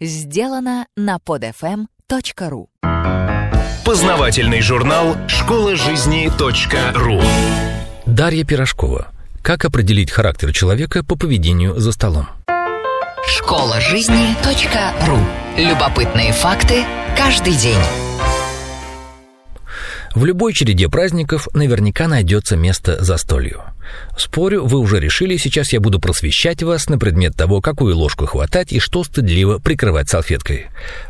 сделано на podfm.ru. Познавательный журнал «Школа жизни .ру». Дарья Пирожкова. Как определить характер человека по поведению за столом? Школа жизни .ру. Любопытные факты каждый день. В любой череде праздников наверняка найдется место застолью. Спорю, вы уже решили, сейчас я буду просвещать вас на предмет того, какую ложку хватать и что стыдливо прикрывать салфеткой.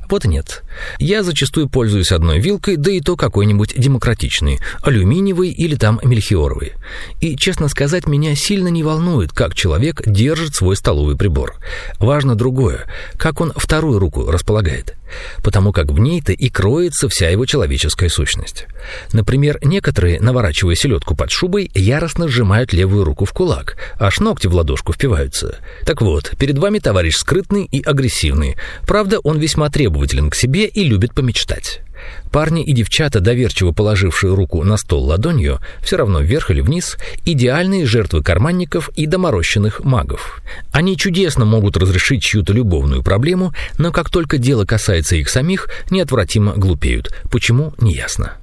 Вот и нет. Я зачастую пользуюсь одной вилкой, да и то какой-нибудь демократичной, алюминиевой или там мельхиоровой. И, честно сказать, меня сильно не волнует, как человек держит свой столовый прибор. Важно другое, как он вторую руку располагает. Потому как в ней-то и кроется вся его человеческая сущность. Например, некоторые, наворачивая селедку под шубой, яростно сжимают левую руку в кулак, аж ногти в ладошку впиваются. Так вот, перед вами товарищ скрытный и агрессивный. Правда, он весьма требователен к себе и любит помечтать. Парни и девчата, доверчиво положившие руку на стол ладонью, все равно вверх или вниз, идеальные жертвы карманников и доморощенных магов. Они чудесно могут разрешить чью-то любовную проблему, но как только дело касается их самих, неотвратимо глупеют. Почему, неясно.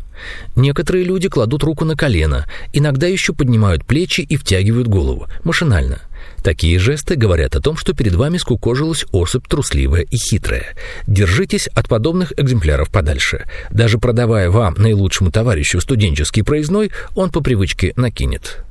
Некоторые люди кладут руку на колено, иногда еще поднимают плечи и втягивают голову, машинально. Такие жесты говорят о том, что перед вами скукожилась особь трусливая и хитрая. Держитесь от подобных экземпляров подальше. Даже продавая вам, наилучшему товарищу, студенческий проездной, он по привычке накинет.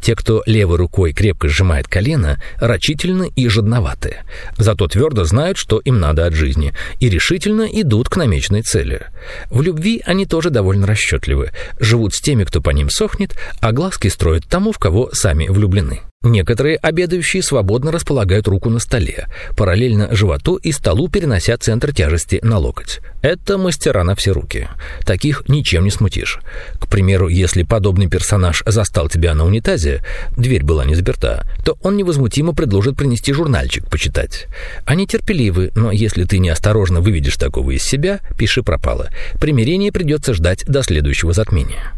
Те, кто левой рукой крепко сжимает колено, рачительны и жадноваты. Зато твердо знают, что им надо от жизни, и решительно идут к намеченной цели. В любви они тоже довольно расчетливы, живут с теми, кто по ним сохнет, а глазки строят тому, в кого сами влюблены. Некоторые обедающие свободно располагают руку на столе, параллельно животу и столу перенося центр тяжести на локоть. Это мастера на все руки. Таких ничем не смутишь. К примеру, если подобный персонаж застал тебя на унитазе, дверь была не заперта, то он невозмутимо предложит принести журнальчик почитать. Они терпеливы, но если ты неосторожно выведешь такого из себя, пиши пропало. Примирение придется ждать до следующего затмения.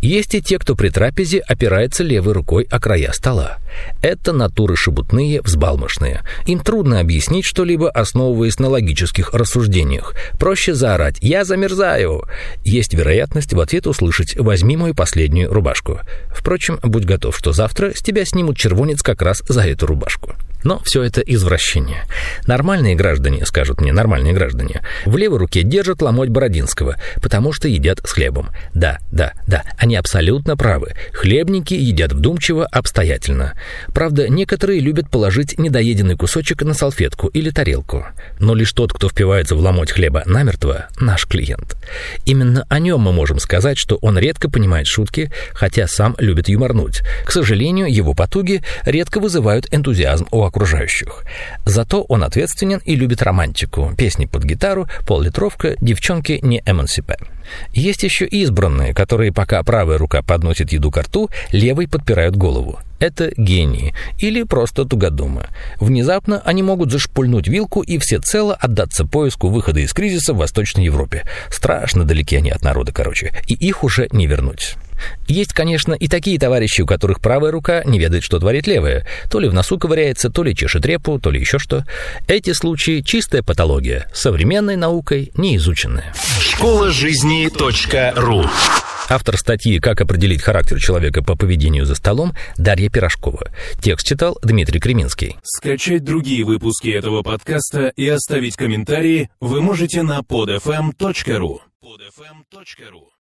Есть и те, кто при трапезе опирается левой рукой о края стола. Это натуры шебутные, взбалмошные. Им трудно объяснить что-либо, основываясь на логических рассуждениях. Проще заорать «Я замерзаю!». Есть вероятность в ответ услышать «Возьми мою последнюю рубашку». Впрочем, будь готов, что завтра с тебя снимут червонец как раз за эту рубашку. Но все это извращение. Нормальные граждане, скажут мне нормальные граждане, в левой руке держат ломоть Бородинского, потому что едят с хлебом. Да, да, да, они абсолютно правы. Хлебники едят вдумчиво, обстоятельно. Правда, некоторые любят положить недоеденный кусочек на салфетку или тарелку. Но лишь тот, кто впивается в ломоть хлеба намертво, наш клиент. Именно о нем мы можем сказать, что он редко понимает шутки, хотя сам любит юморнуть. К сожалению, его потуги редко вызывают энтузиазм у окружающих. Зато он ответственен и любит романтику. Песни под гитару, пол-литровка, девчонки не эмансипе. Есть еще избранные, которые пока правая рука подносит еду к рту, левой подпирают голову. Это гении или просто тугодумы. Внезапно они могут зашпульнуть вилку и всецело отдаться поиску выхода из кризиса в Восточной Европе. Страшно далеки они от народа, короче, и их уже не вернуть. Есть, конечно, и такие товарищи, у которых правая рука не ведает, что творит левая. То ли в носу ковыряется, то ли чешет репу, то ли еще что. Эти случаи — чистая патология, современной наукой не изученная. Школа жизни .ру Автор статьи «Как определить характер человека по поведению за столом» Дарья Пирожкова. Текст читал Дмитрий Креминский. Скачать другие выпуски этого подкаста и оставить комментарии вы можете на podfm.ru podfm.ru